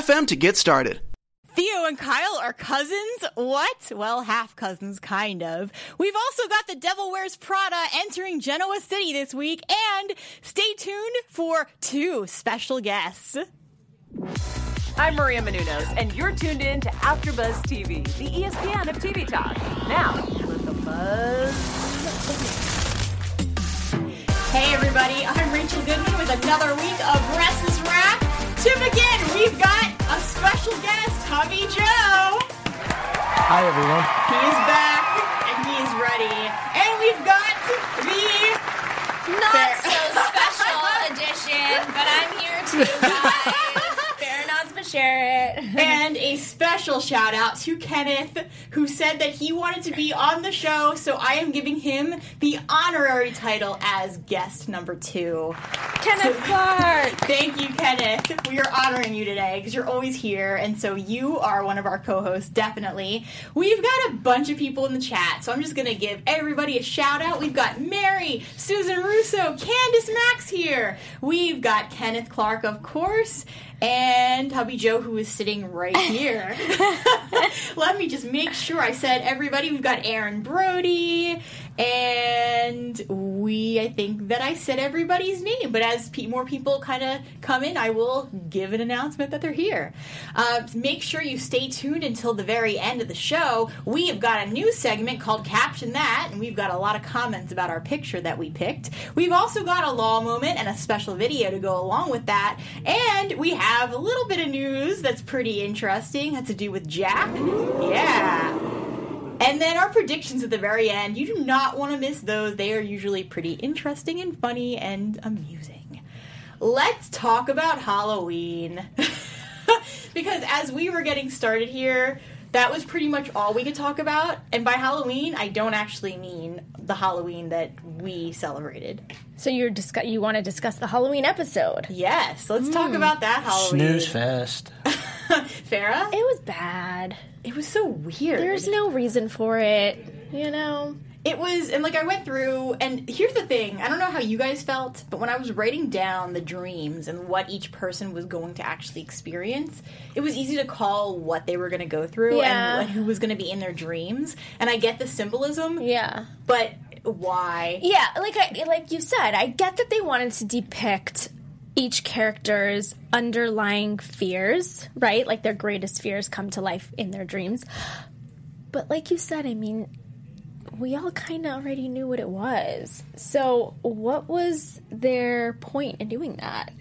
to get started. Theo and Kyle are cousins? What? Well, half cousins, kind of. We've also got the Devil Wears Prada entering Genoa City this week, and stay tuned for two special guests. I'm Maria Menounos, and you're tuned in to AfterBuzz TV, the ESPN of TV talk. Now, let the buzz. Hey, everybody, I'm Rachel Goodman with another week of Restless Wrap. To begin, we've got a special guest, Hubby Joe. Hi, everyone. He's back and he's ready. And we've got the Not Fair. so special edition, but I'm here too, guys. Fair nots, but share it. and a special shout out to Kenneth, who said that he wanted to be on the show, so I am giving him the honorary title as guest number two. Kenneth Clark. Thank you, Kenneth. We are honoring you today because you're always here, and so you are one of our co-hosts, definitely. We've got a bunch of people in the chat, so I'm just gonna give everybody a shout out. We've got Mary, Susan Russo, Candace Max here. We've got Kenneth Clark, of course, and Hubby Joe, who is sitting right here. Let me just make sure I said everybody. We've got Aaron Brody, and we, I think that I said everybody's name. But as pe- more people kind of come in, I will give an announcement that they're here. Uh, make sure you stay tuned until the very end of the show. We have got a new segment called Caption That, and we've got a lot of comments about our picture that we picked. We've also got a law moment and a special video to go along with that. And we have a little bit of news that's pretty interesting. Has to do with Jack. Yeah. And then our predictions at the very end. You do not want to miss those. They are usually pretty interesting and funny and amusing. Let's talk about Halloween. because as we were getting started here, that was pretty much all we could talk about. And by Halloween, I don't actually mean the Halloween that we celebrated. So you're discuss- you want to discuss the Halloween episode? Yes, let's talk hmm. about that Halloween. Snooze fest. Farah? It was bad. It was so weird. There's no reason for it. You know. It was, and like I went through, and here's the thing I don't know how you guys felt, but when I was writing down the dreams and what each person was going to actually experience, it was easy to call what they were going to go through Yeah. and, and who was going to be in their dreams. And I get the symbolism, Yeah. but why? Yeah, like I like you said, I get that they wanted to depict each character's underlying fears, right? Like their greatest fears come to life in their dreams. But like you said, I mean, we all kind of already knew what it was. So, what was their point in doing that?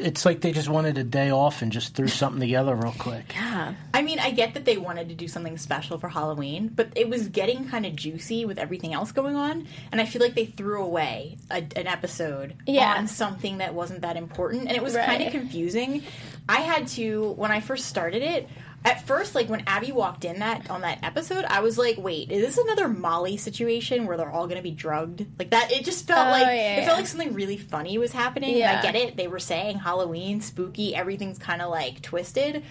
It's like they just wanted a day off and just threw something together real quick. Yeah. I mean, I get that they wanted to do something special for Halloween, but it was getting kind of juicy with everything else going on, and I feel like they threw away a, an episode Yeah. on something that wasn't that important, and it was kind of confusing. I had to when I first started it. At first, like when Abby walked in that on that episode, I was like, "Wait, is this another Molly situation where they're all going to be drugged?" Like that. It just felt Oh, like yeah, it yeah. felt like something really funny was happening. And Yeah. I get it; they were saying Halloween, spooky, everything's kind of like twisted.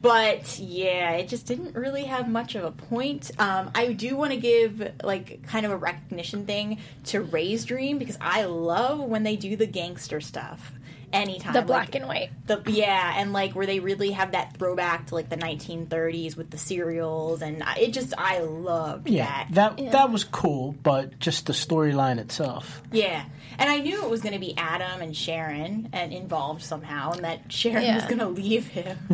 But yeah, it just didn't really have much of a point. Um, I do want to give like kind of a recognition thing to Ray's Dream because I love when they do the gangster stuff. Anytime The like, black and white. the yeah, and like where they really have that throwback to like the 1930s with the serials, and I- it just I loved Yeah, that. that that was cool, but just the storyline itself. Yeah, and I knew it was going to be Adam and Sharon and involved somehow, and that Sharon Yeah. was going to leave him,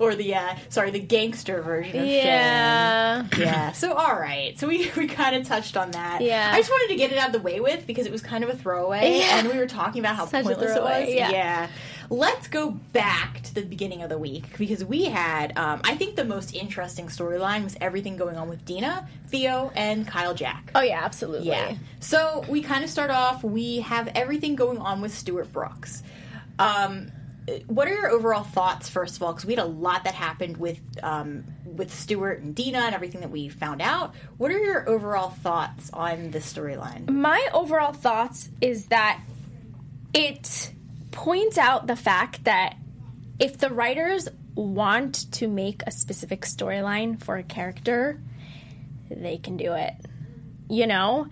or the uh, sorry, the gangster version of Yeah. Sharon. Yeah. So all right, so we we kind of touched on that. Yeah. I just wanted to get it out of the way with because it was kind of a throwaway, Yeah. and we were talking about how Such pointless it throwaway, was. yeah. Let's go back to the beginning of the week because we had, um, I think, the most interesting storyline was everything going on with Dina, Theo, and Kyle Jack. Oh yeah, absolutely. Yeah. So we kind of start off. We have everything going on with Stuart Brooks. Um, what are your overall thoughts first of all? Because we had a lot that happened with um, with Stuart and Dina and everything that we found out. What are your overall thoughts on this storyline? My overall thoughts is that it points out the fact that if the writers want to make a specific storyline for a character, they can do it. You know?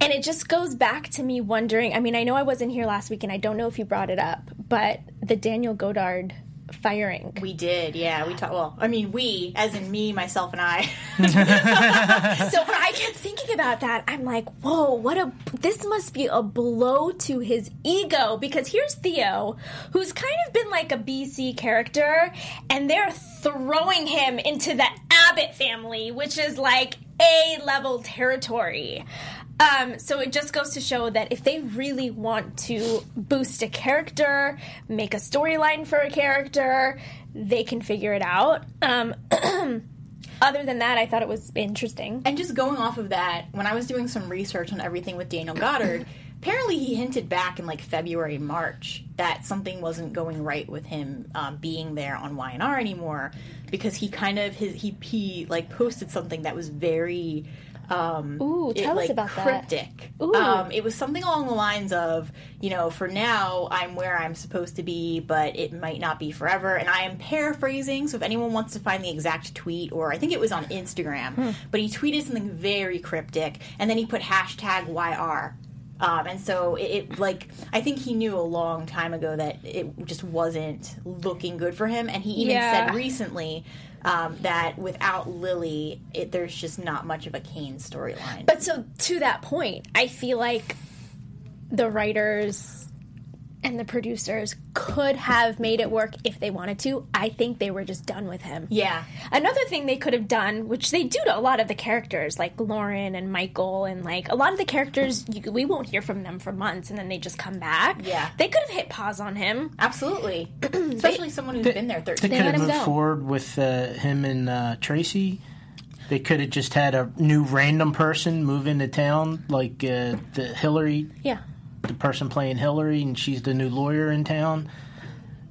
And it just goes back to me wondering I mean, I know I wasn't here last week and I don't know if you brought it up, but the Daniel Goddard firing. We did, yeah. We talked. Well, I mean, we, as in me, myself, and I. so when I kept thinking about that, I'm like, whoa, what a this must be a blow to his ego because here's Theo, who's kind of been like a BC character, and they're throwing him into the Abbott family, which is like A level territory. Um, so it just goes to show that if they really want to boost a character, make a storyline for a character, they can figure it out. Um, other than that, I thought it was interesting. And just going off of that, when I was doing some research on everything with Daniel Goddard, apparently he hinted back in like February, March that something wasn't going right with him um, being there on YNR anymore because he kind of his he he like posted something that was very um, Ooh, it, tell us like, about that. cryptic. Ooh. Um, it was something along the lines of, you know, for now I'm where I'm supposed to be, but it might not be forever. And I am paraphrasing, so if anyone wants to find the exact tweet, or I think it was on Instagram, Hmm. but he tweeted something very cryptic, and then he put hashtag YR. Um, and so it, it like I think he knew a long time ago that it just wasn't looking good for him, and he even Yeah. said recently um, that without Lily, it, there's just not much of a Kane storyline. But so to that point, I feel like the writers and the producers could have made it work if they wanted to. I think they were just done with him. yeah, Another thing they could have done, which they do to a lot of the characters, like Lauren and Michael, and like a lot of the characters, you, we won't hear from them for months, and then they just come back. Yeah. they could have hit pause on him. absolutely. Especially someone who's been there 13 They 13 could have moved forward with uh, him and uh, Tracy. They could have just had a new random person move into town, like uh, the Hillary, Yeah, the person playing Hillary, and she's the new lawyer in town.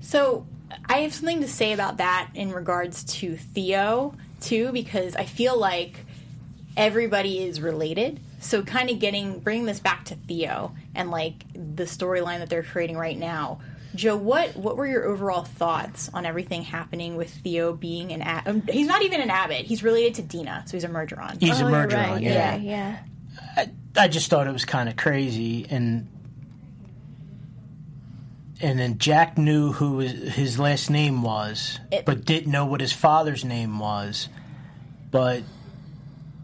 So I have something to say about that in regards to Theo too, because I feel like everybody is related. So kind of getting bringing this back to Theo and like the storyline that they're creating right now. Joe, what what were your overall thoughts on everything happening with Theo being an Ab- um, he's not even an Abbott. He's related to Dina, so he's a Mergeron. He's a Oh, you're merger right. on, yeah, yeah. yeah. I just thought it was kind of crazy, and and then Jack knew who his, his last name was, It- but didn't know what his father's name was. But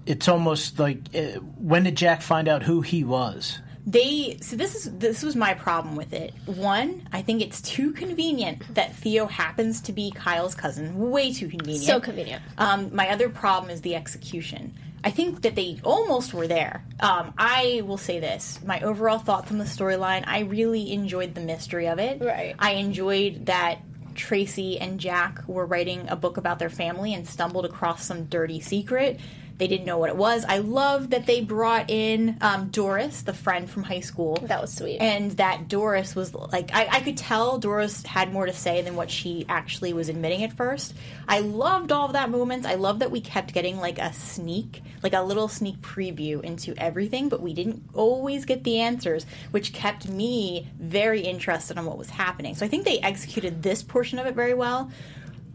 it's almost like uh, when did Jack find out who he was? they so this is this was my problem with it one i think it's too convenient that theo happens to be kyle's cousin way too convenient So convenient. um, my other problem is the execution i think that they almost were there. Um, i will say this. My overall thoughts on the storyline i really enjoyed the mystery of it. Right. i enjoyed that tracy and jack were writing a book about their family and stumbled across some dirty secret they didn't know what it was. I love that they brought in um, Doris, the friend from high school. That was sweet. And that Doris was like, I, I could tell Doris had more to say than what she actually was admitting at first. I loved all of that moments. I love that we kept getting like a sneak, like a little sneak preview into everything, but we didn't always get the answers, which kept me very interested on what was happening. So I think they executed this portion of it very well.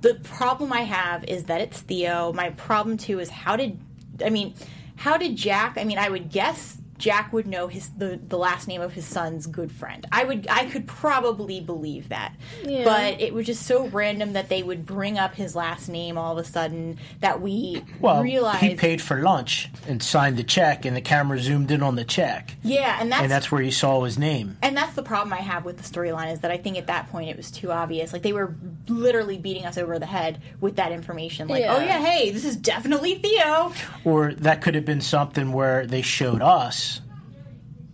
The problem I have is that it's Theo. My problem too is how did I mean, how did Jack? I mean, I would guess Jack would know his the, the last name of his son's good friend. I would I could probably believe that. Yeah. But it was just so random that they would bring up his last name all of a sudden that we Well, realized he paid for lunch and signed the check, and the camera zoomed in on the check, Yeah, and that's and that's where you saw his name. And that's the problem I have with the storyline is that I think at that point it was too obvious. Like they were literally beating us over the head with that information. Like, oh, Yeah. oh yeah, hey, this is definitely Theo. Or that could have been something where they showed us,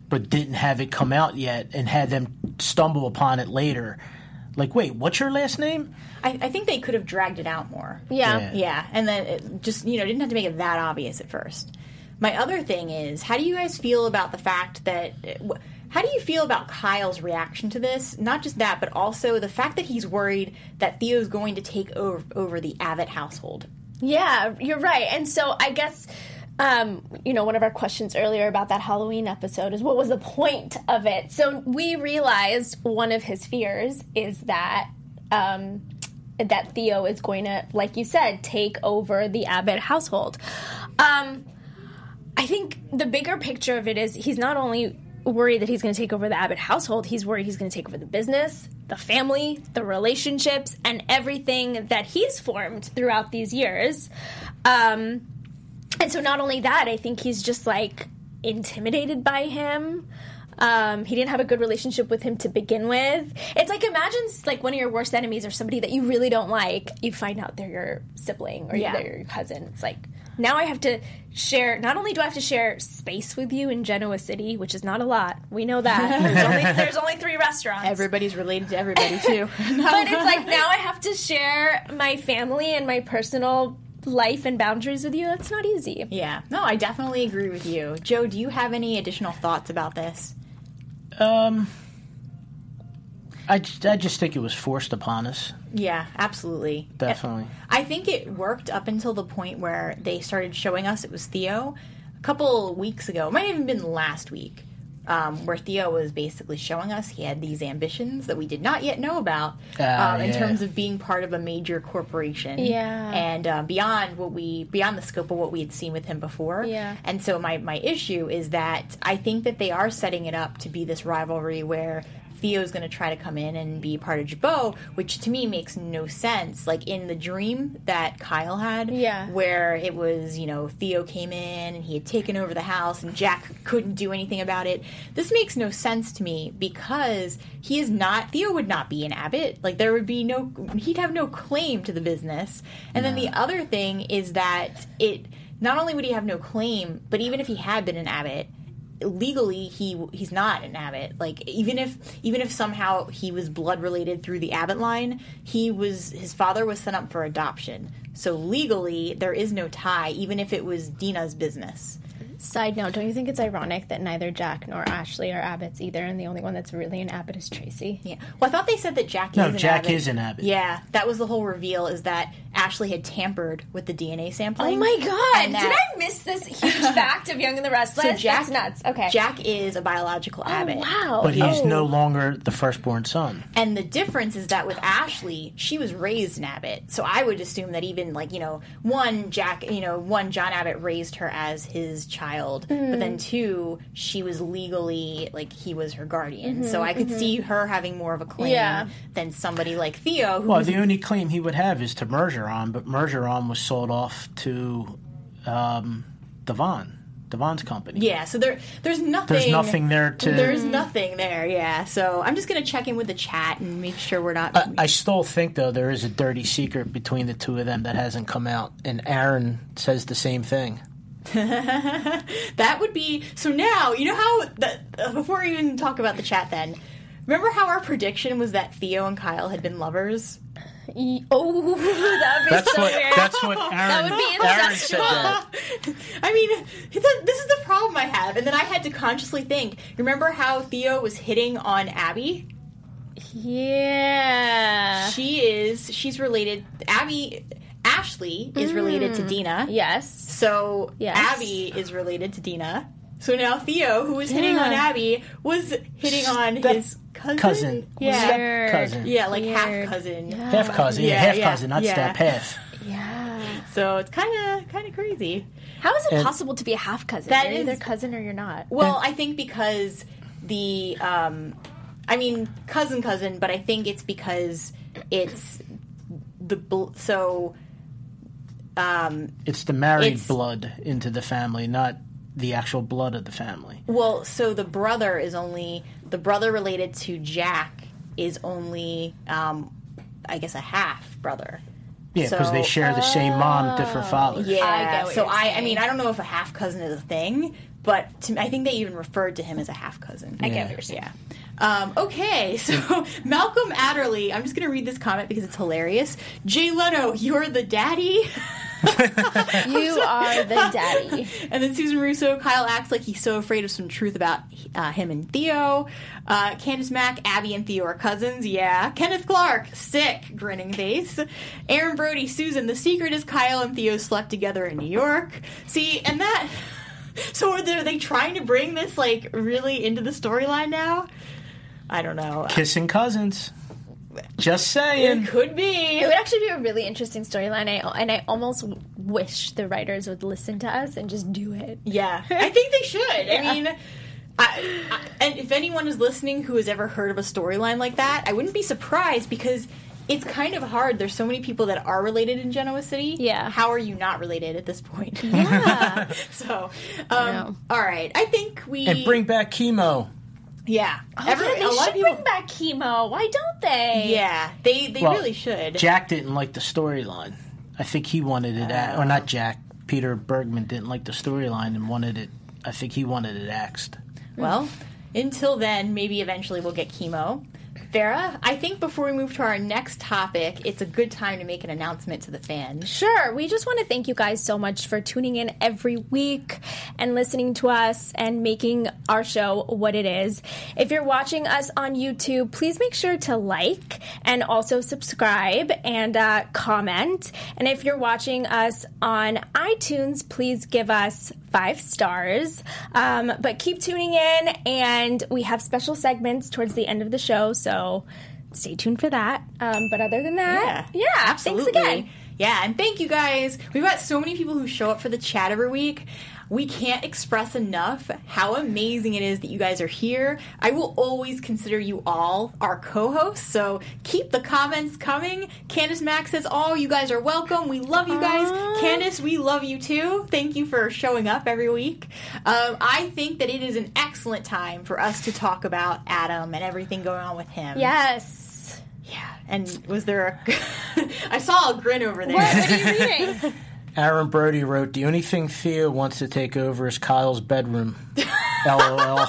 but didn't have it come out yet, and had them stumble upon it later. Like, wait, what's your last name? I, I think they could have dragged it out more. Yeah. Yeah. Yeah, and then it just you know didn't have to make it that obvious at first. My other thing is, how do you guys feel about the fact that How do you feel about Kyle's reaction to this? Not just that, but also the fact that he's worried that Theo's going to take over, over the Abbott household. Yeah, you're right. And so I guess, um, you know, one of our questions earlier about that Halloween episode is what was the point of it? So we realized one of his fears is that. Um, that Theo is going to, like you said, take over the Abbott household. Um, I think the bigger picture of it is he's not only worried that he's going to take over the Abbott household, he's worried he's going to take over the business, the family, the relationships, and everything that he's formed throughout these years. Um, and so, not only that, I think he's just like intimidated by him. Um, he didn't have a good relationship with him to begin with. It's like imagine like one of your worst enemies or somebody that you really don't like. You find out they're your sibling or Yeah. they're your cousin. It's like now I have to share. Not only do I have to share space with you in Genoa City, which is not a lot. We know that there's only there's only three restaurants. Everybody's related to everybody, too. but it's like now I have to share my family and my personal life and boundaries with you. That's not easy. yeah. No, I definitely agree with you. Joe, do you have any additional thoughts about this? Um, I, I just think it was forced upon us. Yeah, absolutely. Definitely. I think it worked up until the point where they started showing us it was Theo. A couple weeks ago, it might have even been last week, um, where Theo was basically showing us he had these ambitions that we did not yet know about Ah, um, in yeah. terms of being part of a major corporation. Yeah. and uh, beyond what we beyond the scope of what we had seen with him before. Yeah. and so my my issue is that I think that they are setting it up to be this rivalry where Theo's going to try to come in and be part of Jabot, which to me makes no sense. Like in the dream that Kyle had, Yeah. where it was, you know, Theo came in and he had taken over the house and Jack couldn't do anything about it. This makes no sense to me because he is not, Theo would not be an Abbott. Like there would be no, he'd have no claim to the business. And then the other thing is that it, not only would he have no claim, but even if he had been an Abbott, legally he he's not an Abbott like even if even if somehow he was blood related through the abbott line he was his father was sent up for adoption so legally there is no tie even if it was dina's business Side note: Don't you think it's ironic that neither Jack nor Ashley are Abbotts either, and the only one that's really an Abbott is Tracy? yeah well i thought they said that jack No, is an Jack Abbott. is an Abbott. yeah that was the whole reveal is that ashley had tampered with the dna sampling Oh my god! And Did I miss this huge fact of Young and the Restless? so jack That's nuts. Okay. jack is a biological Abbott wow. But he's Oh. no longer the firstborn son. And the difference is that with Ashley, she was raised an Abbott. So I would assume that even like, you know, one Jack, you know, one John Abbott raised her as his child, but Mm. then two, she was legally like he was her guardian. Mm-hmm, so I could see her having more of a claim Yeah. than somebody like Theo who Well, was the only claim he would have is to Mergeron, but Mergeron was sold off to um, Devon, Devon's company. Yeah, so there there's nothing There's nothing there to. There's nothing there, yeah. So I'm just gonna check in with the chat and make sure we're not I, I still think though there is a dirty secret between the two of them that hasn't come out, and Aaron says the same thing. That would be so. Now you know how. The, uh, before we even talk about the chat, then remember how our prediction was that Theo and Kyle had been lovers. Oh, that would be That's so what. weird. That's what Aaron. would be Aaron said that. I mean, this is the problem I have, and then I had to consciously think. Remember how Theo was hitting on Abby? yeah. She is. She's related. Abby. Ashley is related to mm. Dina. yes. So Yes. Abby is related to Dina. So now Theo, who was hitting on Abby, was hitting on his cousin. Cousin. Yeah. Step cousin. Yeah, like half Weird. cousin. Half cousin. Yeah, Yeah, half yeah, cousin, not yeah. step half. Yeah. So it's kind of kind of crazy. How is it And- possible to be a half cousin? That you're is- either cousin or you're not. Well, I think because the um I mean cousin cousin, but I think it's because it's the bl- so um It's the married It's- blood into the family, not the actual blood of the family. well, so the brother is only the brother related to Jack is only um I guess a half brother. Yeah, because they share the same mom, different fathers. Yeah. I get so you're I, I mean, I don't know if a half cousin is a thing, but to, I think they even referred to him as a half cousin. I get what you're saying. Yeah. Um, okay, so Malcolm Adderley. I'm just going to read this comment because it's hilarious. Jay Leno, you're the daddy. You are the daddy. And then Susan Russo, Kyle acts like he's so afraid of some truth about uh, him and Theo. Uh, Candace Mack, Abby and Theo are cousins. Yeah. Kenneth Clark, sick, grinning face. Aaron Brody, Susan. The secret is Kyle and Theo slept together in New York. See, and that. So are they, are they trying to bring this like really into the storyline now? I don't know. Kissing cousins. Just saying. It could be. It would actually be a really interesting storyline, I- and I almost wish the writers would listen to us and just do it. Yeah, I think they should. I mean, I, I, and if anyone is listening who has ever heard of a storyline like that, I wouldn't be surprised because it's kind of hard. There's so many people that are related in Genoa City. Yeah. how are you not related at this point? Yeah. so, um, all right, I think we And bring back Keemo. Yeah. Oh, Every- yeah, they a lot should of people. bring back Keemo. Why don't they? yeah, they they Well, really should. Jack didn't like the storyline. I think he wanted it, a- or not oh. Jack. Peter Bergman didn't like the storyline and wanted it. I think he wanted it axed. Well, until then, maybe eventually we'll get Keemo. Farah, I think before we move to our next topic, it's a good time to make an announcement to the fans. Sure. We just want to thank you guys so much for tuning in every week and listening to us and making our show what it is. If you're watching us on YouTube, please make sure to like and also subscribe and uh, comment. And if you're watching us on iTunes, please give us five stars. Um, but keep tuning in, and we have special segments towards the end of the show, so stay tuned for that. Um, but other than that, yeah, absolutely. thanks again. Yeah, and thank you guys. We've got so many people who show up for the chat every week. We can't express enough how amazing it is that you guys are here. I will always consider you all our co-hosts, so keep the comments coming. Candace Mack says, "Oh, you guys are welcome. We love you guys." Candace, we love you too. Thank you for showing up every week. Um, I think that it is an excellent time for us to talk about Adam and everything going on with him. Yes. Yeah, and was there a? I saw a grin over there. What, what are you reading? Aaron Brody wrote, "The only thing Theo wants to take over is Kyle's bedroom." LOL.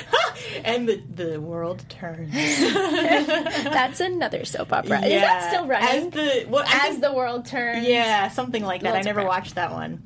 and the the world turns. That's another soap opera. Is that still running? As the what? I As think- the world turns. yeah, something like that. I never watched that one.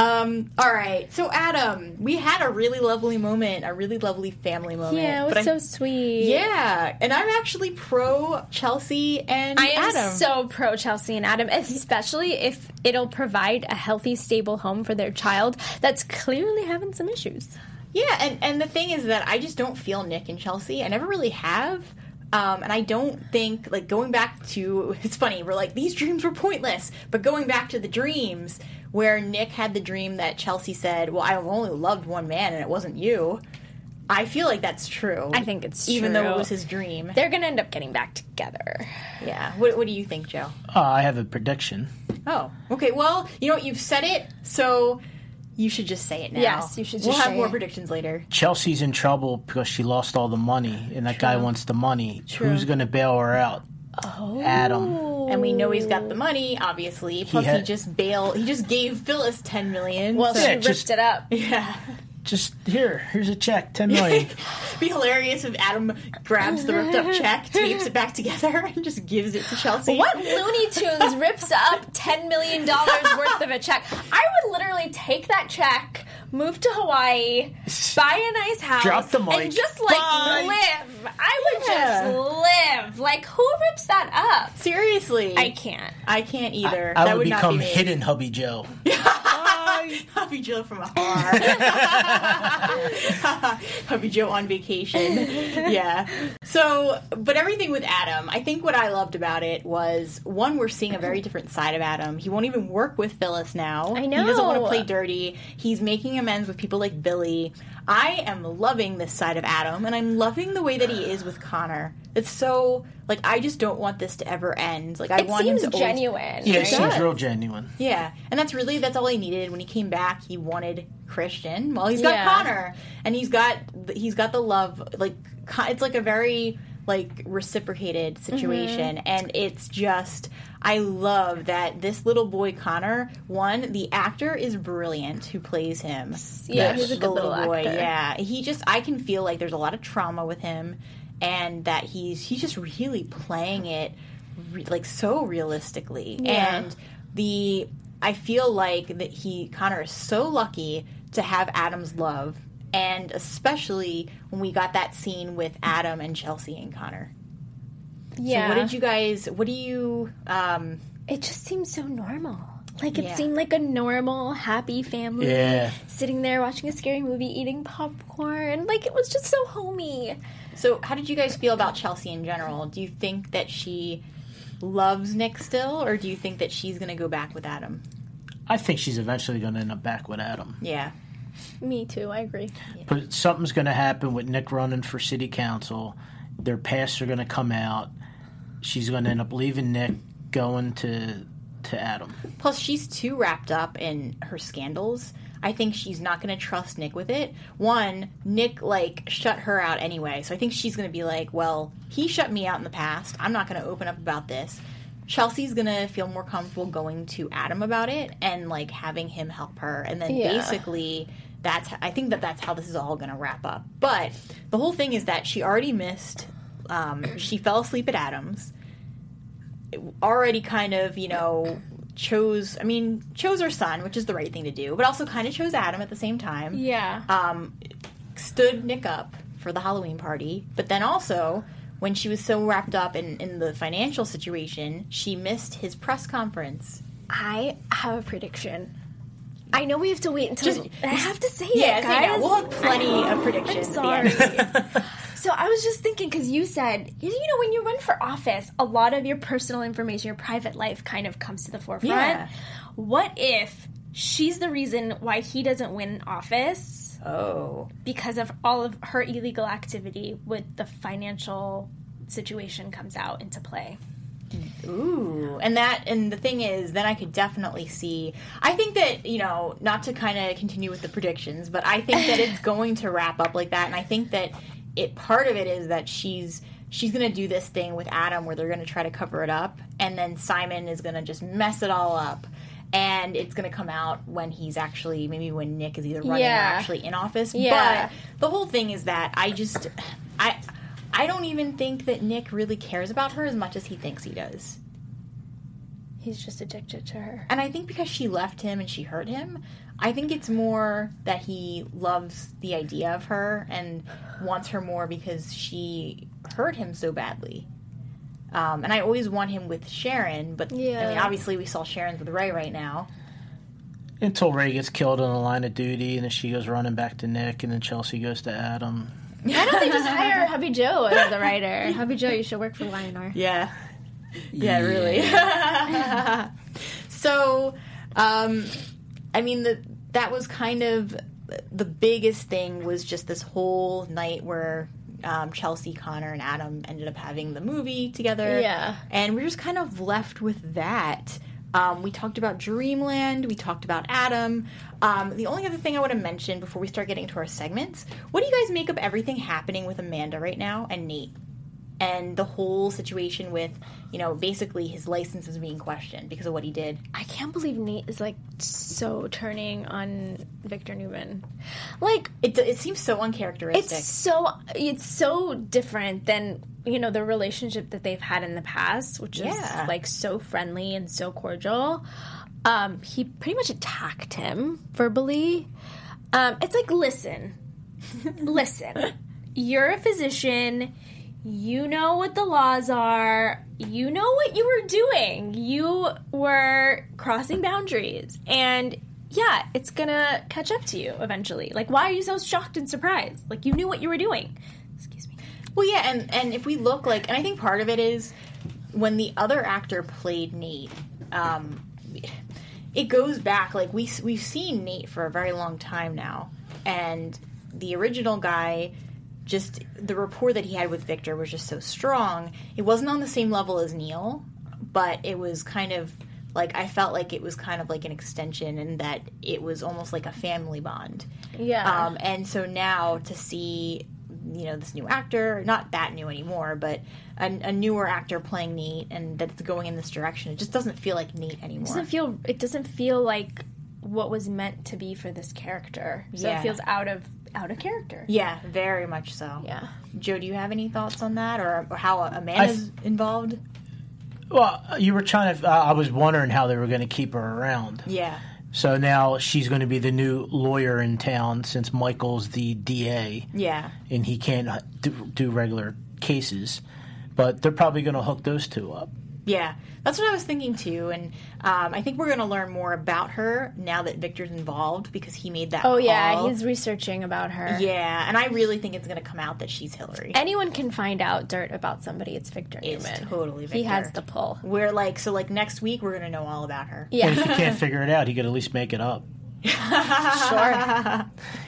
Um, all right, so Adam, we had a really lovely moment, a really lovely family moment. Yeah, it was but so I'm- sweet. Yeah, and I'm actually pro Chelsea and Adam. I am Adam. so pro Chelsea and Adam, especially if it'll provide a healthy, stable home for their child that's clearly having some issues. Yeah, and and the thing is that I just don't feel Nick and Chelsea. I never really have. Um, and I don't think like going back to it's funny we're like these dreams were pointless, but going back to the dreams where Nick had the dream that Chelsea said, "Well, I've only loved one man, and it wasn't you." I feel like that's true. I think it's even though it was his dream. They're gonna end up getting back together. Yeah. What, what do you think, Joe? Uh, I have a prediction. Oh, okay. Well, you know what? You've said it, so you should just say it now. Yes, you should We'll just have more it. predictions later. Chelsea's in trouble because she lost all the money, and that guy wants the money. Who's going to bail her out? Oh, Adam. and we know he's got the oh. money, obviously. Plus, he, had- just bailed. He just gave Phyllis ten million. Well, so- she Yeah, ripped just- it up. yeah, Just here. Here's a check, ten million. be hilarious if Adam grabs the ripped up check, tapes it back together, and just gives it to Chelsea. What Looney Tunes rips up ten million dollars worth of a check? I would literally take that check, move to Hawaii, buy a nice house, Drop the mic. and just like Bye. live. I would Yeah. just live. Like who rips that up? Seriously, I can't. I can't either. I that would would become not be me. hidden Hubby Joe. Hubby Joe from afar. Hubby Joe on vacation. Yeah. So, but everything with Adam, I think what I loved about it was one, we're seeing a very different side of Adam. He won't even work with Phyllis now. I know. He doesn't want to play dirty. He's making amends with people like Billy. I am loving this side of Adam, and I'm loving the way that he is with Connor. It's so like I just don't want this to ever end. Like I It want seems him to always- genuine. Yeah, it right? seems real genuine. yeah, and that's really that's all he needed. When he came back, he wanted Christian. Well, he's got Yeah. Connor, and he's got he's got the love. Like it's like a very like reciprocated situation, Mm-hmm. and it's just I love that this little boy Connor. One, the actor is brilliant who plays him. Yeah, Yes. he's a good little little boy. actor. Yeah, he just I can feel like there's a lot of trauma with him, and that he's he's just really playing it re- like so realistically, Yeah. and the I feel like that he Connor is so lucky to have Adam's love, and especially when we got that scene with Adam and Chelsea and Connor. Yeah. So what did you guys? What do you? Um, It just seems so normal. Like it Yeah. seemed like a normal, happy family. Yeah. Sitting there watching a scary movie, eating popcorn. Like it was just so homey. so how did you guys feel about Chelsea in general? Do you think that she loves Nick still, or do you think that she's going to go back with Adam? I think she's eventually going to end up back with Adam. Yeah. Me too, I agree. But something's going to happen with Nick running for city council. Their pasts are going to come out. She's going to end up leaving Nick, going to to Adam. Plus, she's too wrapped up in her scandals. I think she's not going to trust Nick with it. One, Nick like shut her out anyway, so I think she's going to be like, "Well, he shut me out in the past. I'm not going to open up about this." Chelsea's going to feel more comfortable going to Adam about it and like having him help her, and then Yeah. basically that's I think that that's how this is all going to wrap up. But the whole thing is that she already missed. Um, she fell asleep at Adam's already kind of, you know, chose, I mean, chose her son, which is the right thing to do, but also kind of chose Adam at the same time. Yeah. Um, stood Nick up for the Halloween party, but then also, when she was so wrapped up in, in the financial situation, she missed his press conference. I have a prediction. I know we have to wait until Just- I have to say Yeah, it, say guys. now. We'll have plenty of predictions. I'm at the end. sorry. so I was just thinking because you said you know when you run for office, a lot of your personal information, your private life, kind of comes to the forefront. Yeah. What if she's the reason why he doesn't win office Oh. because of all of her illegal activity with the financial situation comes out into play? Ooh, and that and the thing is, then I could definitely see. I think that you know, not to kind of continue with the predictions, but I think that it's going to wrap up like that, and I think that it part of it is that she's she's going to do this thing with Adam where they're going to try to cover it up, and then Simon is going to just mess it all up. And it's going to come out when he's actually, maybe when Nick is either running Yeah. or actually in office. Yeah. But the whole thing is that I just, I, I don't even think that Nick really cares about her as much as he thinks he does. He's just addicted to her. And I think because she left him and she hurt him, I think it's more that he loves the idea of her and wants her more because she hurt him so badly. Um, and I always want him with Sharon, but I mean, Yeah. obviously we saw Sharon's with Ray right now. Until Ray gets killed on the line of duty, and then she goes running back to Nick, and then Chelsea goes to Adam. Why don't they just hire Hubby Joe as the writer? Hubby Joe, you should work for YNR. Yeah. Yeah, really. so, um, I mean, the that was kind of the biggest thing was just this whole night where um, Chelsea, Connor, and Adam ended up having the movie together. Yeah. And we're just kind of left with that. Um, we talked about Dreamland. We talked about Adam. Um, the only other thing I want to mention before we start getting into our segments, what do you guys make of everything happening with Amanda right now and Nate? And the whole situation with, you know, basically his license is being questioned because of what he did. I can't believe Nate is like so turning on Victor Newman. Like It, it seems so uncharacteristic. it's so it's so different than you know the relationship that they've had in the past, which Yeah. is like so friendly and so cordial. Um, he pretty much attacked him verbally. Um, it's like, listen, listen, you're a physician. You know what the laws are. You know what you were doing. You were crossing boundaries. And yeah, it's gonna catch up to you eventually. Like, why are you so shocked and surprised? Like, you knew what you were doing. Excuse me. Well, yeah, and and if we look like, and I think part of it is when the other actor played Nate. Um, it goes back like we we've seen Nate for a very long time now, and the original guy. Just the rapport that he had with Victor was just so strong. It wasn't on the same level as Neil, but it was kind of like I felt like it was kind of like an extension, and that it was almost like a family bond. Yeah. Um, and so now to see, you know, this new actor, not that new anymore, but a, a newer actor playing Nate and that it's going in this direction, it just doesn't feel like Nate anymore. doesn't feel it doesn't feel like what was meant to be for this character. So Yeah. it feels out of out of character. yeah, very much so. Yeah. Joe, do you have any thoughts on that or, or how Amanda's involved? Well, you were trying to. Uh, I was wondering how they were going to keep her around. Yeah. So now she's going to be the new lawyer in town since Michael's the DA Yeah. and he can't do, do regular cases. But they're probably going to hook those two up. Yeah, that's what I was thinking too, and um, I think we're going to learn more about her now that Victor's involved because he made that. Oh yeah, he's researching about her. Yeah, and I really think it's going to come out that she's Hillary. Anyone can find out dirt about somebody. It's Victor It's Newman. totally Victor. He has the pull. We're like, so like next week we're going to know all about her. Yeah, And if Yeah, you can't figure it out, he could at least make it up. sure.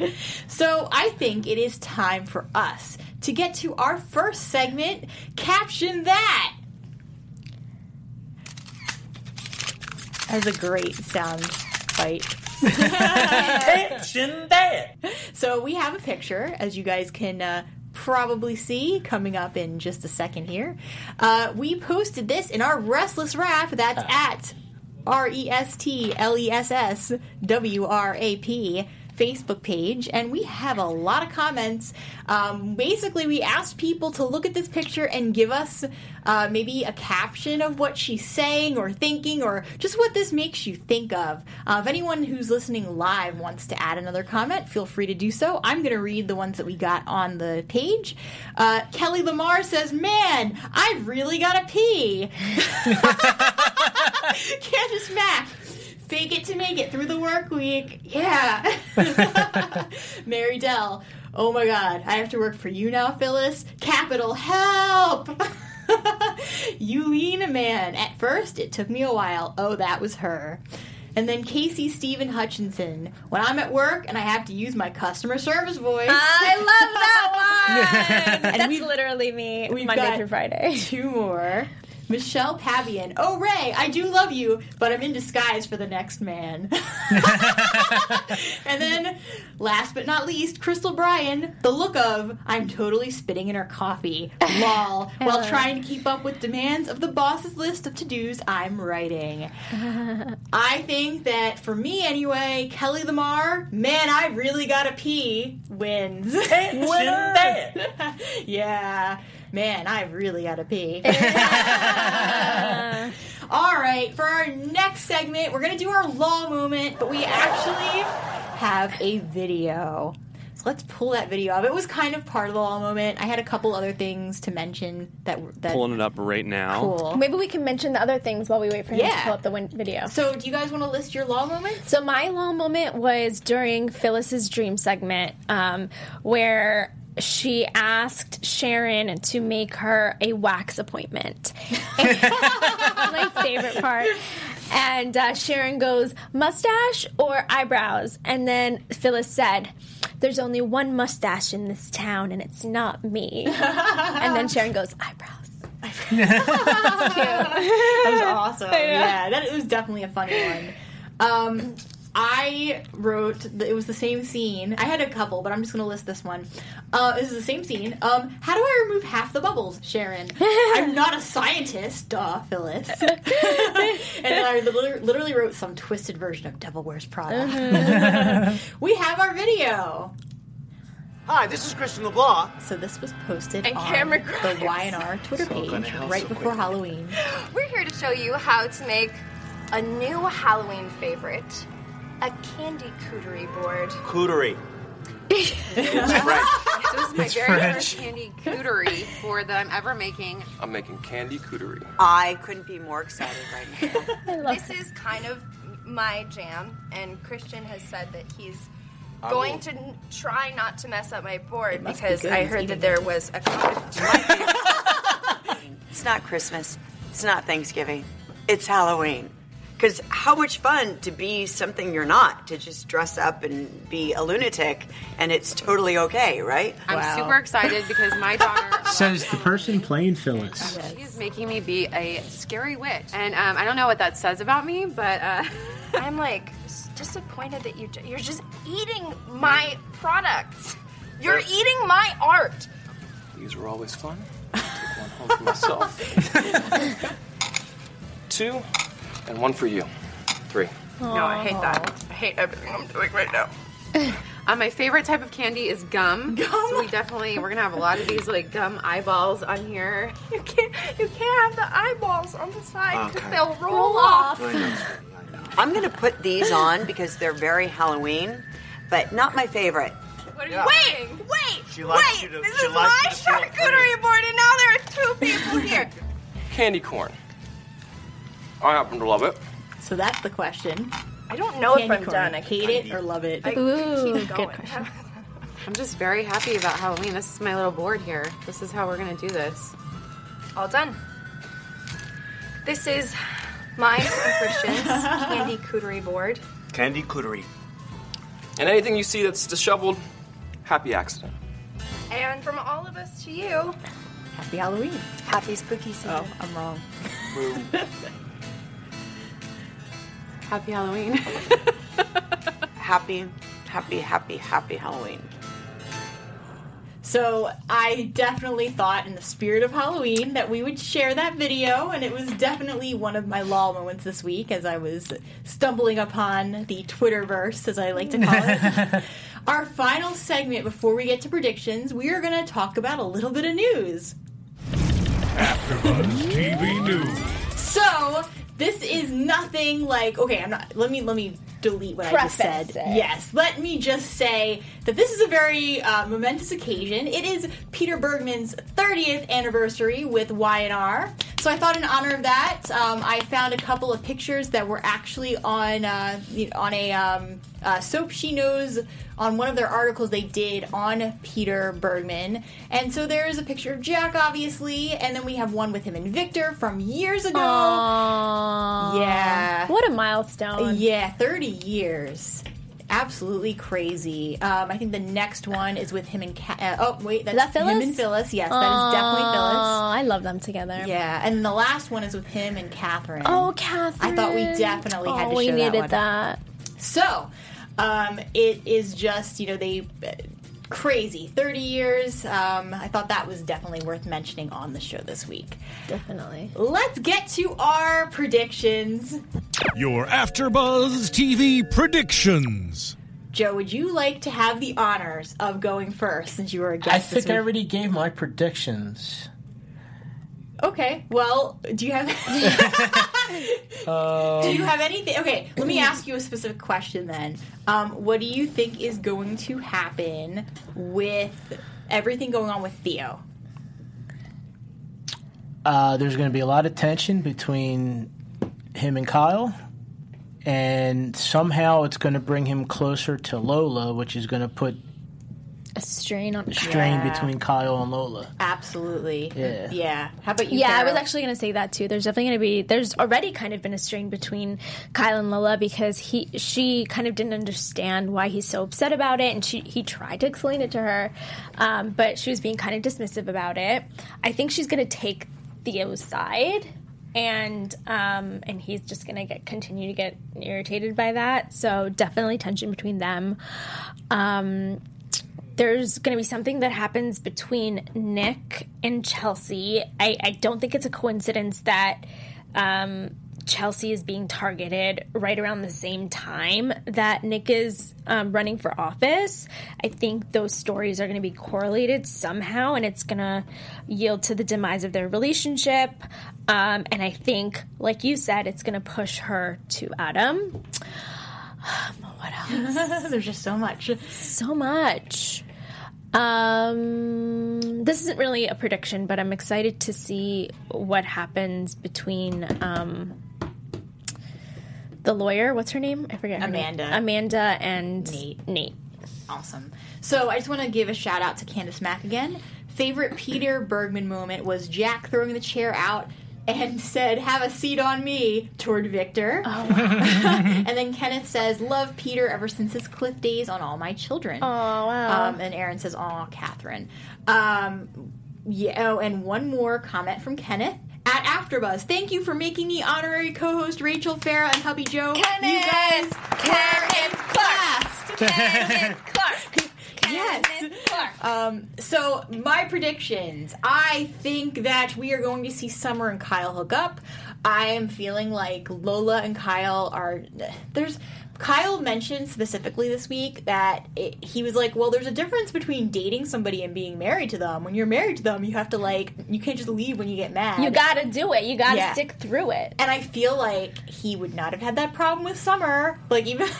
So I think it is time for us to get to our first segment. Caption that. Was a great sound bite. That. So we have a picture, as you guys can uh, probably see, coming up in just a second here. Uh, we posted this in our Restless Wrap. That's at R E S T L E S S W R A P. Facebook page, and we have a lot of comments. Um, basically, we asked people to look at this picture and give us uh, maybe a caption of what she's saying or thinking, or just what this makes you think of. Uh, if anyone who's listening live wants to add another comment, feel free to do so. I'm going to read the ones that we got on the page. Uh, Kelly Lamar says, "Man, I really got to pee." Candace Mack. Fake it to make it through the work week. Yeah. Mary Dell. Oh my god, I have to work for you now, Phyllis. Capital help! Eulene Man. At first, it took me a while. Oh, that was her. And then Casey Stephen Hutchinson. When I'm at work and I have to use my customer service voice. I love that one. That's literally me Monday got- through Friday. Two more. Michelle Pavian. Oh, Ray, I do love you, but I'm in disguise for the next man. and then, last but not least, Crystal Bryan. The look of I'm totally spitting in her coffee. Lol. while uh. trying to keep up with demands of the boss's list of to dos I'm writing. I think that for me anyway, Kelly Lamar, man, I really gotta pee, wins. That. yeah. Man, I really gotta pee. All right, for our next segment, we're gonna do our law moment, but we actually have a video. So let's pull that video up. It was kind of part of the law moment. I had a couple other things to mention that were that Pulling it up right now. cool. Maybe we can mention the other things while we wait for him Yeah. to pull up the win- video. So, do you guys want to list your law moments? So my law moment was during Phyllis's dream segment, um, where she asked Sharon to make her a wax appointment. my favorite part. And uh, Sharon goes, mustache or eyebrows? And then Phyllis said, There's only one mustache in this town, and it's not me. and then Sharon goes, Eyebrows. That was awesome. Yeah, that it was definitely a funny one. Um, I wrote the, it was the same scene. I had a couple, but I'm just going to list this one. Uh, this is the same scene. Um, how do I remove half the bubbles, Sharon? I'm not a scientist, duh, Phyllis. and then I literally, literally wrote some twisted version of Devil Wears Prada. we have our video. Hi, this is Christian LeBlanc. So this was posted And on Camryn the Grimes. YNR Twitter So page right before quickly. Halloween. We're here to show you how to make a new Halloween favorite a candy cootery board. Cootery. This is my very French. first candy cootery board that I'm ever making. I'm making candy cootery. I couldn't be more excited right now. This is kind of my jam, and Christian has said that he's going to n- try not to mess up my board must be because good, I he's heard eating that there was a. It's not Christmas. It's not Thanksgiving. It's Halloween. Because how much fun to be something you're not, to just dress up and be a lunatic, and it's totally okay, right? I'm Wow. super excited because my daughter Says the person playing Phyllis. she's making me be a scary witch, and um, I don't know what that says about me, but uh, I'm like disappointed that you j- you're just eating my products. You're eating my art. These were always fun. Take one home for myself. Two, and one for you. Three. No, I hate that. I hate everything I'm doing right now. Uh, my favorite type of candy is gum. Gum. So we definitely we're gonna have a lot of these like gum eyeballs on here. You can't you can't have the eyeballs on the side because Okay. they'll roll off. I'm going to put these on because they're very Halloween, but not my favorite. What are you Wait, wait, She likes wait! you to- this she is likes my you to feel charcuterie board, and now there are two people here. Candy corn. I happen to love it. So that's the question. I don't know Candy if I'm corn. done. I hate it or love it. I Ooh, keep good going. question. I'm just very happy about Halloween. This is my little board here. This is how we're gonna do this. All done. This is mine and Christian's candy cooterie board. Candy cooterie. And anything you see that's disheveled, happy accident. And from all of us to you, Happy Halloween. happy spooky season. Oh, I'm wrong. Happy Halloween. Happy, happy, happy, happy Halloween. So I definitely thought, in the spirit of Halloween, that we would share that video, and it was definitely one of my lol moments this week as I was stumbling upon the Twitterverse, as I like to call it. Our final segment before we get to predictions, we are going to talk about a little bit of news. AfterBuzz TV News. So this is nothing like okay. I'm not. Let me let me delete what I just said. It. Yes, let me just say that this is a very uh, momentous occasion. It is Peter Bergman's 30th anniversary with Y&R. So I thought, in honor of that, um, I found a couple of pictures that were actually on uh, on a um, uh, soap she knows on one of their articles they did on Peter Bergman. And so there is a picture of Jack, obviously, and then we have one with him and Victor from years ago. Aww. Yeah. What a milestone. Yeah, 30 years. Absolutely crazy. Um, I think the next one is with him and Ca- uh, oh wait, that's that Phyllis? him and Phyllis. Yes, that is definitely Phyllis. Aw, I love them together. Yeah, and the last one is with him and Catherine. Oh, Catherine. I thought we definitely had Oh, to we show needed that one. that. So, um, it is just you know they crazy 30 years. Um, I thought that was definitely worth mentioning on the show this week. Definitely. Let's get to our predictions. Your AfterBuzz TV predictions. Joe, would you like to have the honors of going first since you were a guest? I this think I already gave my predictions. Okay. Well, do you have Um, do you have anything? Okay, let me ask you a specific question then. Um, what do you think is going to happen with everything going on with Theo? Uh, there's going to be a lot of tension between him and Kyle, and somehow it's going to bring him closer to Lola, which is going to put A strain on a strain Yeah. between Kyle and Lola. Absolutely. Yeah. Yeah. How about you? Yeah, I was actually going to say that too. There's definitely going to be. There's already kind of been a strain between Kyle and Lola because he, she kind of didn't understand why he's so upset about it, and she, he tried to explain it to her, um, but she was being kind of dismissive about it. I think she's going to take Theo's side, and um, and he's just going to get continue to get irritated by that. So definitely tension between them. Um, there's going to be something that happens between Nick and Chelsea. I, I don't think it's a coincidence that um, Chelsea is being targeted right around the same time that Nick is um, running for office. I think those stories are going to be correlated somehow, and it's going to yield to the demise of their relationship. Um, and I think, like you said, it's going to push her to Adam. what else? There's just so much. So much. Um, this isn't really a prediction, but I'm excited to see what happens between um, the lawyer. What's her name? I forget. Her Amanda. Name. Amanda and Nate. Nate. Awesome. So I just want to give a shout out to Candace Mack again. Favorite Peter Bergman moment was Jack throwing the chair out and said, "Have a seat on me" toward Victor. Oh, and then Kenneth says, "Love Peter ever since his Cliff days on All My Children." Oh wow. Um, and Aaron says, "Aw, Catherine." Um, yeah. Oh, and one more comment from Kenneth at AfterBuzz. Thank you for making me honorary co-host Rachel Farah and hubby Joe. You guys Kenneth Clark. Kenneth Clark. Yes. Um, so my predictions. I think that we are going to see Summer and Kyle hook up. I am feeling like Lola and Kyle are there's Kyle mentioned specifically this week that it, he was like, well, there's a difference between dating somebody and being married to them. When you're married to them, you have to like, you can't just leave when you get mad. You gotta do it. You gotta Yeah. stick through it. And I feel like he would not have had that problem with Summer. Like even.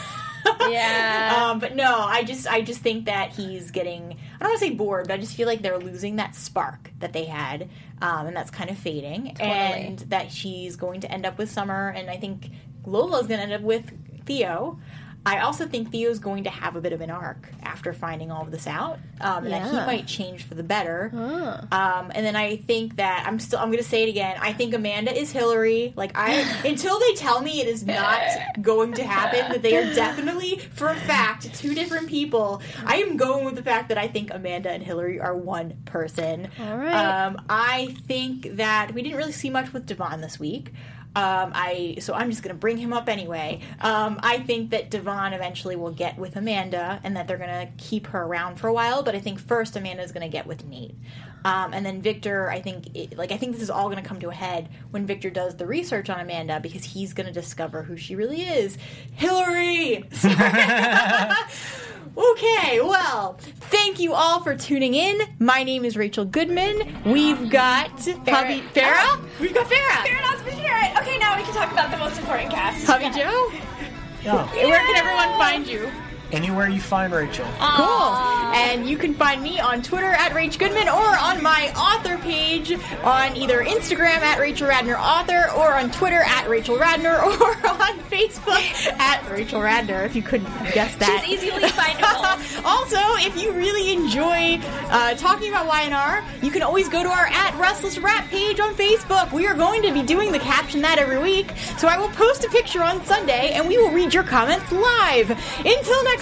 Yeah. um, but no, I just I just think that he's getting I don't want to say bored, but I just feel like they're losing that spark that they had, um, and that's kind of fading, and that she's going to end up with Summer, and I think Lola's going to end up with Theo. I also think Theo's going to have a bit of an arc after finding all of this out, um, and that he might change for the better. Um, and then I think that I'm still I'm going to say it again. I think Amanda is Hillary. Like I until they tell me it is not going to happen, that they are definitely for a fact two different people. I am going with the fact that I think Amanda and Hillary are one person. All right. Um, I think that we didn't really see much with Devon this week. Um, I so I'm just gonna bring him up anyway. Um, I think that Devon eventually will get with Amanda, and that they're gonna keep her around for a while. But I think first Amanda's gonna get with Nate, um, and then Victor. I think it, like I think this is all gonna come to a head when Victor does the research on Amanda because he's gonna discover who she really is. Hillary. Okay, well, thank you all for tuning in. My name is Rachel Goodman. We've got Hubby Farah. We've got Farah. Farrah Knott's. Okay, now we can talk about the most important cast. Hubby Joe. Yeah. Where can everyone find you? Anywhere you find Rachel. Cool. And you can find me on Twitter at Rach Goodman or on my author page on either Instagram at Rachel Radner Author or on Twitter at Rachel Radner or on Facebook at Rachel Radner, if you couldn't guess that. She's easily findable. also, if you really enjoy uh, talking about YNR, you can always go to our at Restless Wrap page on Facebook. We are going to be doing the caption that every week, so I will post a picture on Sunday and we will read your comments live. Until next